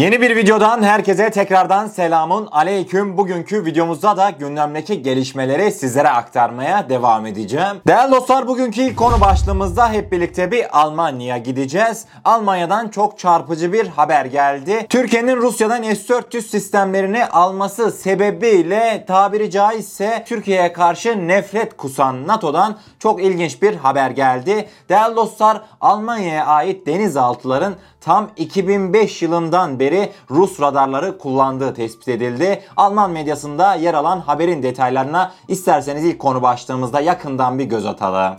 Yeni bir videodan herkese tekrardan selamun aleyküm. Bugünkü videomuzda da gündemdeki gelişmeleri sizlere aktarmaya devam edeceğim. Değerli dostlar bugünkü konu başlığımızda hep birlikte bir Almanya'ya gideceğiz. Almanya'dan çok çarpıcı bir haber geldi. Türkiye'nin Rusya'dan S-400 sistemlerini alması sebebiyle tabiri caizse Türkiye'ye karşı nefret kusan NATO'dan çok ilginç bir haber geldi. Değerli dostlar Almanya'ya ait denizaltıların tam 2005 yılından beri Rus radarları kullandığı tespit edildi. Alman medyasında yer alan haberin detaylarına isterseniz ilk konu başlığımızda yakından bir göz atalım.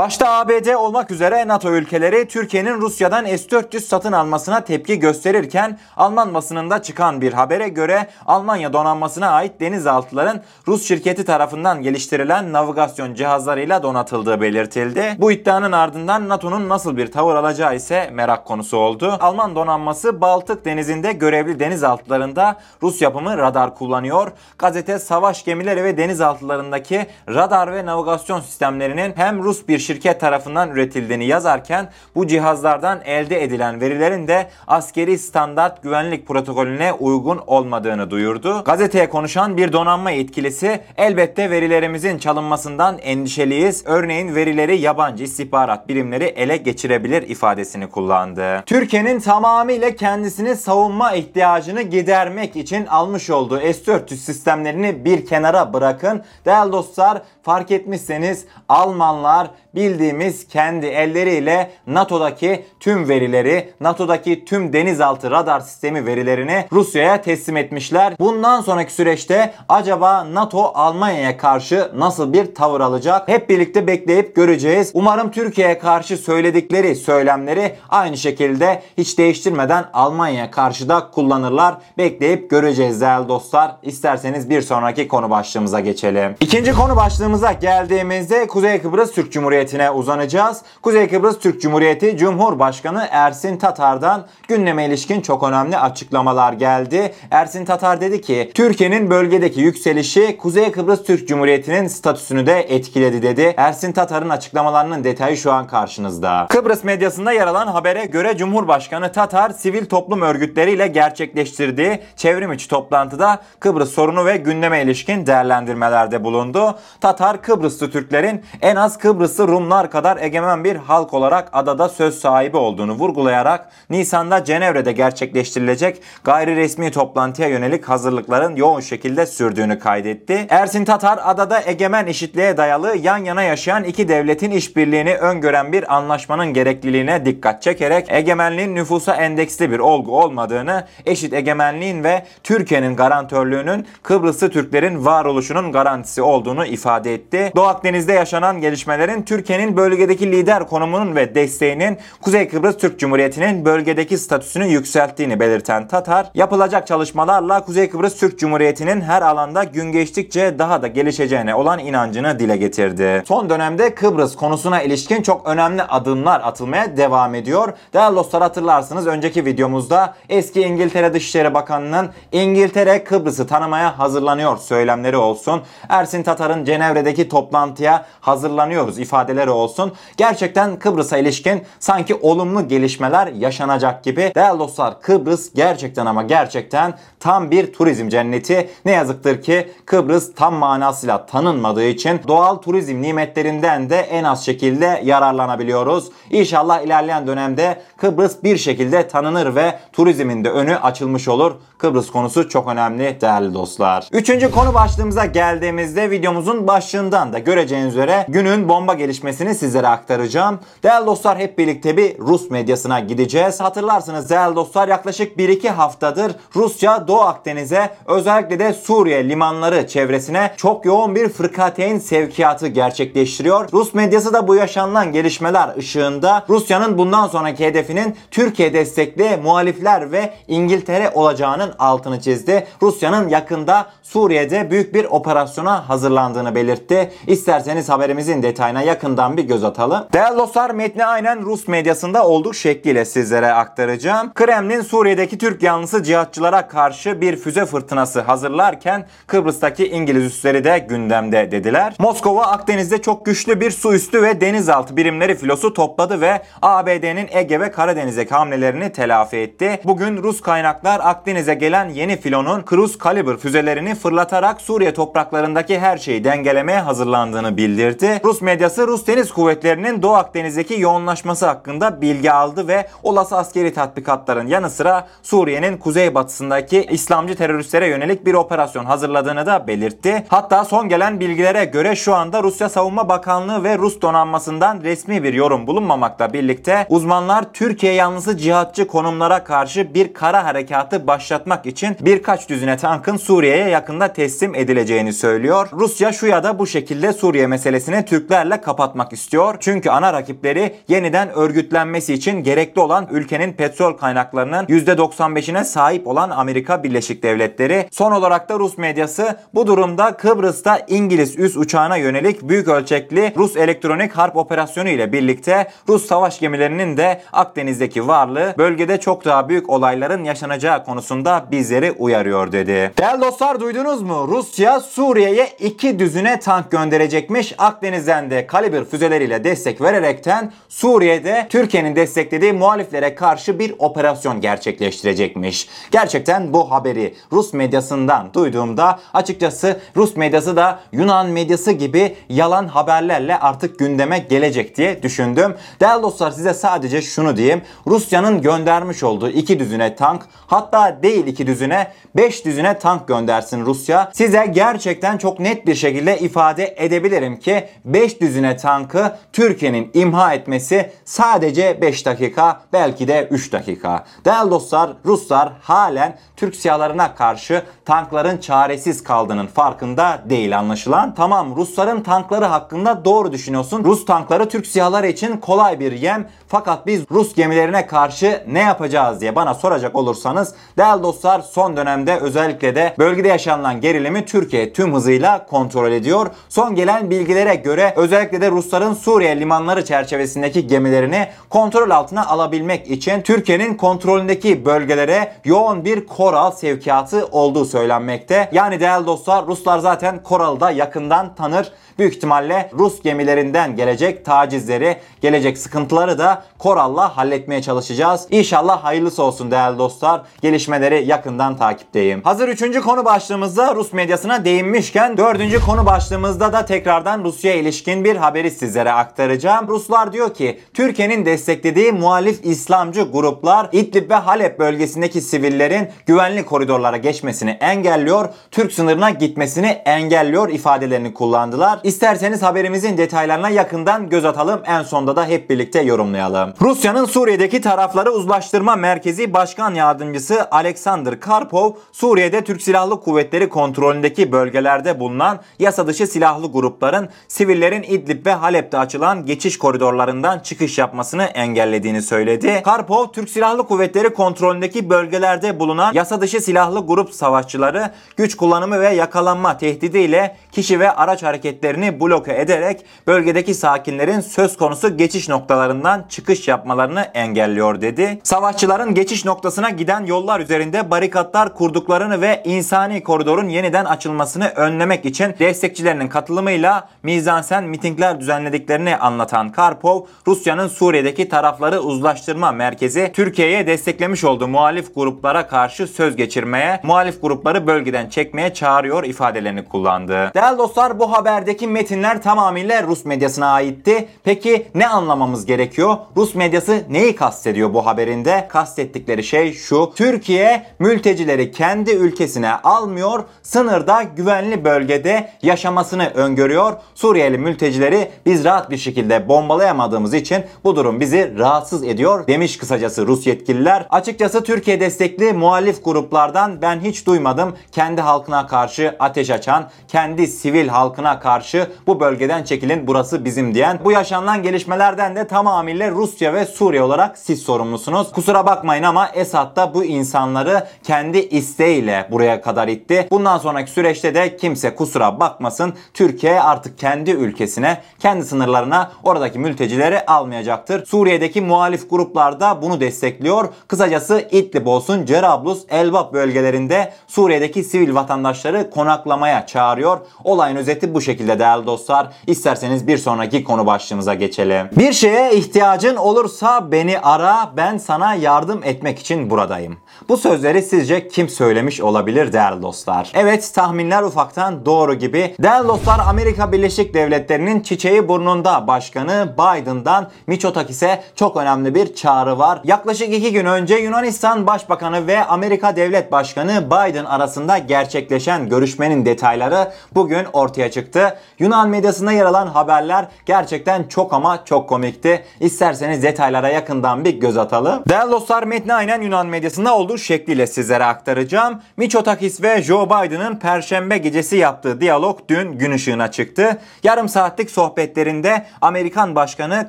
Başta ABD olmak üzere NATO ülkeleri Türkiye'nin Rusya'dan S-400 satın almasına tepki gösterirken Alman basınında çıkan bir habere göre Almanya donanmasına ait denizaltıların Rus şirketi tarafından geliştirilen navigasyon cihazlarıyla donatıldığı belirtildi. Bu iddianın ardından NATO'nun nasıl bir tavır alacağı ise merak konusu oldu. Alman donanması Baltık denizinde görevli denizaltılarında Rus yapımı radar kullanıyor. Gazete savaş gemileri ve denizaltılarındaki radar ve navigasyon sistemlerinin hem Rus bir şirket tarafından üretildiğini yazarken bu cihazlardan elde edilen verilerin de askeri standart güvenlik protokolüne uygun olmadığını duyurdu. Gazeteye konuşan bir donanma yetkilisi elbette verilerimizin çalınmasından endişeliyiz. Örneğin verileri yabancı istihbarat birimleri ele geçirebilir ifadesini kullandı. Türkiye'nin tamamıyla kendisini savunma ihtiyacını gidermek için almış olduğu S-400 sistemlerini bir kenara bırakın. Değerli dostlar fark etmişseniz Almanlar bildiğimiz kendi elleriyle NATO'daki tüm verileri, NATO'daki tüm denizaltı radar sistemi verilerini Rusya'ya teslim etmişler. Bundan sonraki süreçte acaba NATO Almanya'ya karşı nasıl bir tavır alacak? Hep birlikte bekleyip göreceğiz. Umarım Türkiye'ye karşı söyledikleri söylemleri aynı şekilde hiç değiştirmeden Almanya'ya karşı da kullanırlar. Bekleyip göreceğiz değerli dostlar. İsterseniz bir sonraki konu başlığımıza geçelim. İkinci konu başlığımıza geldiğimizde Kuzey Kıbrıs Türk Cumhuriyeti'ne uzanacağız. Kuzey Kıbrıs Türk Cumhuriyeti Cumhurbaşkanı Ersin Tatar'dan gündeme ilişkin çok önemli açıklamalar geldi. Ersin Tatar dedi ki Türkiye'nin bölgedeki yükselişi Kuzey Kıbrıs Türk Cumhuriyeti'nin statüsünü de etkiledi dedi. Ersin Tatar'ın açıklamalarının detayı şu an karşınızda. Kıbrıs medyasında yer alan habere göre Cumhurbaşkanı Tatar sivil toplum örgütleriyle gerçekleştirdiği çevrim içi toplantıda Kıbrıs sorunu ve gündeme ilişkin değerlendirmelerde bulundu. Tatar Kıbrıslı Türklerin en az Kıbrıslı Rumlar kadar egemen bir halk olarak adada söz sahibi olduğunu vurgulayarak Nisan'da Cenevre'de gerçekleştirilecek gayri resmi toplantıya yönelik hazırlıkların yoğun şekilde sürdüğünü kaydetti. Ersin Tatar adada egemen eşitliğe dayalı yan yana yaşayan iki devletin işbirliğini öngören bir anlaşmanın gerekliliğine dikkat çekerek egemenliğin nüfusa endeksli bir olgu olmadığını, eşit egemenliğin ve Türkiye'nin garantörlüğünün Kıbrıslı Türklerin varoluşunun garantisi olduğunu ifade etti. Doğu Akdeniz'de yaşanan gelişmelerin Türkiye'nin bölgedeki lider konumunun ve desteğinin Kuzey Kıbrıs Türk Cumhuriyeti'nin bölgedeki statüsünü yükselttiğini belirten Tatar, yapılacak çalışmalarla Kuzey Kıbrıs Türk Cumhuriyeti'nin her alanda gün geçtikçe daha da gelişeceğine olan inancını dile getirdi. Son dönemde Kıbrıs konusuna ilişkin çok önemli adımlar atılmaya devam ediyor. Değerli dostlar hatırlarsınız önceki videomuzda eski İngiltere Dışişleri Bakanı'nın İngiltere Kıbrıs'ı tanımaya hazırlanıyor söylemleri olsun. Ersin Tatar'ın Cenevre'deki toplantıya hazırlanıyoruz ifadeleri olsun. Gerçekten Kıbrıs'a ilişkin sanki olumlu gelişmeler yaşanacak gibi. Değerli dostlar Kıbrıs gerçekten ama gerçekten tam bir turizm cenneti. Ne yazıktır ki Kıbrıs tam manasıyla tanınmadığı için doğal turizm nimetlerinden de en az şekilde yararlanabiliyoruz. İnşallah ilerleyen dönemde Kıbrıs bir şekilde tanınır ve turizmin de önü açılmış olur. Kıbrıs konusu çok önemli değerli dostlar. Üçüncü konu başlığımıza geldiğimizde videomuzun başlığından da göreceğiniz üzere günün bomba gelişmesini sizlere aktaracağım. Değerli dostlar hep birlikte bir Rus medyasına gideceğiz. Hatırlarsınız değerli dostlar yaklaşık 1-2 haftadır Rusya Doğu Akdeniz'e özellikle de Suriye limanları çevresine çok yoğun bir fırkateyn sevkiyatı gerçekleştiriyor. Rus medyası da bu yaşanılan gelişmeler ışığında Rusya'nın bundan sonraki hedefinin Türkiye destekli muhalifler ve İngiltere olacağının altını çizdi. Rusya'nın yakında Suriye'de büyük bir operasyona hazırlandığını belirtti. İsterseniz haberimizin detayına yakından bir göz atalım. Değerli dostlar metni aynen Rus medyasında olduğu şekliyle sizlere aktaracağım. Kremlin Suriye'deki Türk yanlısı cihatçılara karşı bir füze fırtınası hazırlarken Kıbrıs'taki İngiliz üsleri de gündemde dediler. Moskova Akdeniz'de çok güçlü bir su üstü ve denizaltı birimleri filosu topladı ve ABD'nin Ege ve Karadeniz'deki hamlelerini telafi etti. Bugün Rus kaynaklar Akdeniz'e gelen yeni filonun Cruise Caliber füzelerini fırlatarak Suriye topraklarındaki her şeyi dengelemeye hazırlandığını bildirdi. Rus medyası Rus Deniz Kuvvetleri'nin Doğu Akdeniz'deki yoğunlaşması hakkında bilgi aldı ve olası askeri tatbikatların yanı sıra Suriye'nin kuzeybatısındaki İslamcı teröristlere yönelik bir operasyon hazırladığını da belirtti. Hatta son gelen bilgilere göre şu anda Rusya Savunma Bakanlığı ve Rus donanmasından resmi bir yorum bulunmamakla birlikte uzmanlar Türkiye yanlısı cihatçı konumlara karşı bir kara harekatı başlatmak için birkaç düzine tankın Suriye'ye yakında teslim edileceğini söylüyor. Rusya şu ya da bu şekilde Suriye meselesini Türklerle kapatmak istiyor. Çünkü ana rakipleri yeniden örgütlenmesi için gerekli olan ülkenin petrol kaynaklarının %95'ine sahip olan Amerika Birleşik Devletleri. Son olarak da Rus medyası bu durumda Kıbrıs'ta İngiliz üst uçağına yönelik büyük ölçekli Rus elektronik harp operasyonu ile birlikte Rus savaş gemilerinin de Akdeniz'deki varlığı bölgede çok daha büyük olayların yaşanacağı konusunda bizleri uyarıyor dedi. Değerli dostlar duydunuz mu? Rusya Suriye'ye iki düzüne tank gönderecekmiş. Akdeniz'den de kaliber füzeleriyle destek vererekten Suriye'de Türkiye'nin desteklediği muhaliflere karşı bir operasyon gerçekleştirecekmiş. Gerçekten bu haberi Rus medyasından duyduğumda açıkçası Rus medyası da Yunan medyası gibi yalan haberlerle artık gündeme gelecek diye düşündüm. Değerli dostlar size sadece şunu diyeyim. Rusya'nın göndermiş olduğu iki düzine tank hatta değil iki düzine 5 düzine tank göndersin Rusya. Size gerçekten çok net bir şekilde ifade edebilirim ki 5 düzine tankı Türkiye'nin imha etmesi sadece 5 dakika belki de 3 dakika. Değerli dostlar Ruslar halen Türk siyahlarına karşı tankların çaresiz kaldığının farkında değil anlaşılan. Tamam Rusların tankları hakkında doğru düşünüyorsun. Rus tankları Türk siyahları için kolay bir yem. Fakat biz Rus gemilerine karşı ne yapacağız diye bana soracak olursanız değerli dostlar son dönemde özellikle de bölgede yaşanılan gerilimi Türkiye tüm hızıyla kontrol ediyor. Son gelen bilgilere göre özellikle de Rusların Suriye limanları çerçevesindeki gemilerini kontrol altına alabilmek için Türkiye'nin kontrolündeki bölgelere yoğun bir koral sevkiyatı olduğu söylenmekte. Yani değerli dostlar Ruslar zaten koralı da yakından tanır. Büyük ihtimalle Rus gemilerinden gelecek tacizleri, gelecek sıkıntıları da Koral'la halletmeye çalışacağız. İnşallah hayırlısı olsun değerli dostlar. Gelişmeleri yakından takipteyim. Hazır üçüncü konu başlığımızda Rus medyasına değinmişken dördüncü konu başlığımızda da tekrardan Rusya ilişkin bir haberi sizlere aktaracağım. Ruslar diyor ki Türkiye'nin desteklediği muhalif İslamcı gruplar İdlib ve Halep bölgesindeki sivillerin güvenli koridorlara geçmesini engelliyor, Türk sınırına gitmesini engelliyor ifadelerini kullandılar. İsterseniz haberimizin detaylarına yakından göz atalım. En sonda da hep birlikte yorumlayalım. Rusya'nın Suriye'deki tarafları uzlaştırma merkezi başkan yardımcısı Alexander Karpov, Suriye'de Türk Silahlı Kuvvetleri kontrolündeki bölgelerde bulunan yasa dışı silahlı grupların sivillerin İdlib ve Halep'te açılan geçiş koridorlarından çıkış yapmasını engellediğini söyledi. Karpov, Türk Silahlı Kuvvetleri kontrolündeki bölgelerde bulunan yasa dışı silahlı grup savaşçıları güç kullanımı ve yakalanma tehdidiyle kişi ve araç hareketlerini bloke ederek bölgedeki sakinlerin söz konusu geçiş noktalarından çıkış yapmalarını engelliyor dedi. Savaşçıların geçiş noktasına giden yollar üzerinde barikatlar kurduklarını ve insani koridorun yeniden açılmasını önlemek için destekçilerinin katılımıyla mizansen mitingler düzenlediklerini anlatan Karpov, Rusya'nın Suriye'deki tarafları uzlaştırma merkezi Türkiye'ye desteklemiş olduğu muhalif gruplara karşı söz geçirmeye, muhalif grupları bölgeden çekmeye çağırıyor ifadelerini kullandı. Değerli dostlar bu haberdeki metinler tamamıyla Rus medyasına aitti. Peki ne anlamamız gerekiyor? Rus medyası neyi kastediyor bu haberinde? Kastettikleri şey şu. Türkiye mültecileri kendi ülkesine almıyor, sınırda güvenli bölgede yaşamasını öngörüyor. Suriyeli mültecileri biz rahat bir şekilde bombalayamadığımız için bu durum bizi rahatsız ediyor demiş kısacası Rus yetkililer. Açıkçası Türkiye destekli muhalif gruplardan ben hiç duymadım kendi halkına karşı ateş açan, kendi sivil halkına karşı karşı bu bölgeden çekilin burası bizim diyen. Bu yaşanılan gelişmelerden de tamamıyla Rusya ve Suriye olarak siz sorumlusunuz. Kusura bakmayın ama Esad da bu insanları kendi isteğiyle buraya kadar itti. Bundan sonraki süreçte de kimse kusura bakmasın Türkiye artık kendi ülkesine, kendi sınırlarına oradaki mültecileri almayacaktır. Suriye'deki muhalif gruplar da bunu destekliyor. Kısacası İdlib olsun, Cerablus, Elbap bölgelerinde Suriye'deki sivil vatandaşları konaklamaya çağırıyor. Olayın özeti bu şekilde değerli dostlar. İsterseniz bir sonraki konu başlığımıza geçelim. Bir şeye ihtiyacın olursa beni ara, ben sana yardım etmek için buradayım. Bu sözleri sizce kim söylemiş olabilir değerli dostlar? Evet tahminler ufaktan doğru gibi. Değerli dostlar Amerika Birleşik Devletleri'nin çiçeği burnunda başkanı Biden'dan Mitsotakis'e çok önemli bir çağrı var. Yaklaşık iki gün önce Yunanistan Başbakanı ve Amerika Devlet Başkanı Biden arasında gerçekleşen görüşmenin detayları bugün ortaya çıktı. Yunan medyasında yer alan haberler gerçekten çok ama çok komikti. İsterseniz detaylara yakından bir göz atalım. Değerli dostlar metni aynen Yunan medyasında olduğu şekliyle sizlere aktaracağım. Mitsotakis ve Joe Biden'ın perşembe gecesi yaptığı diyalog dün gün ışığına çıktı. Yarım saatlik sohbetlerinde Amerikan Başkanı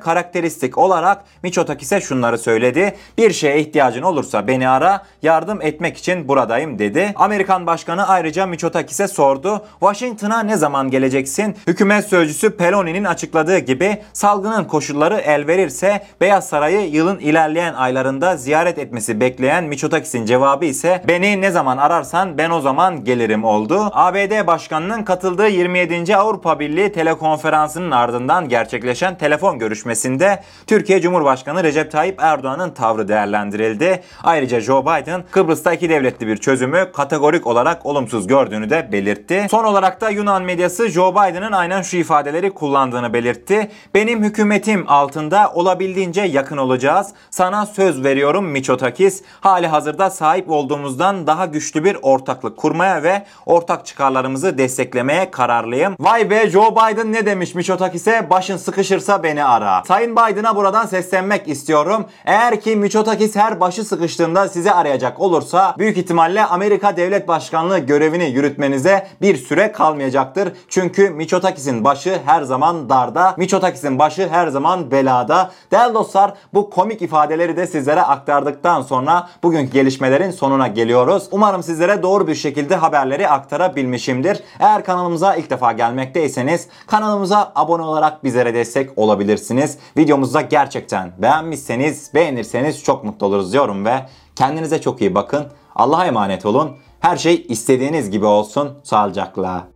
karakteristik olarak Mitsotakis'e şunları söyledi. Bir şeye ihtiyacın olursa beni ara, yardım etmek için buradayım dedi. Amerikan Başkanı ayrıca Mitsotakis'e sordu. Washington'a ne zaman geleceksin? Hükümet sözcüsü Peloni'nin açıkladığı gibi salgının koşulları el verirse Beyaz Saray'ı yılın ilerleyen aylarında ziyaret etmesi bekleyen Mitsotakis'in cevabı ise beni ne zaman ararsan ben o zaman gelirim oldu. ABD Başkanı'nın katıldığı 27. Avrupa Birliği telekonferansının ardından gerçekleşen telefon görüşmesinde Türkiye Cumhurbaşkanı Recep Tayyip Erdoğan'ın tavrı değerlendirildi. Ayrıca Joe Biden Kıbrıs'ta iki devletli bir çözümü kategorik olarak olumsuz gördüğünü de belirtti. Son olarak da Yunan medyası Joe Biden'ın aynen şu ifadeleri kullandığını belirtti. Benim hükümetim altında olabildiğince yakın olacağız. Sana söz veriyorum Miçotakis. Hali hazırda sahip olduğumuzdan daha güçlü bir ortaklık kurmaya ve ortak çıkarlarımızı desteklemeye kararlıyım. Vay be Joe Biden ne demiş Miçotakis'e? Başın sıkışırsa beni ara. Sayın Biden'a buradan seslenmek istiyorum. Eğer ki Miçotakis her başı sıkıştığında sizi arayacak olursa büyük ihtimalle Amerika Devlet Başkanlığı görevini yürütmenize bir süre kalmayacaktır. Çünkü Miçotakis'in başı her zaman darda. Miçotakis'in başı her zaman belada. Değerli dostlar bu komik ifadeleri de sizlere aktardıktan sonra bugünkü gelişmelerin sonuna geliyoruz. Umarım sizlere doğru bir şekilde haberleri aktarabilmişimdir. Eğer kanalımıza ilk defa gelmekteyseniz kanalımıza abone olarak bizlere destek olabilirsiniz. Videomuzu gerçekten beğenmişseniz, beğenirseniz çok mutlu oluruz diyorum ve kendinize çok iyi bakın. Allah'a emanet olun. Her şey istediğiniz gibi olsun. Sağlıcakla.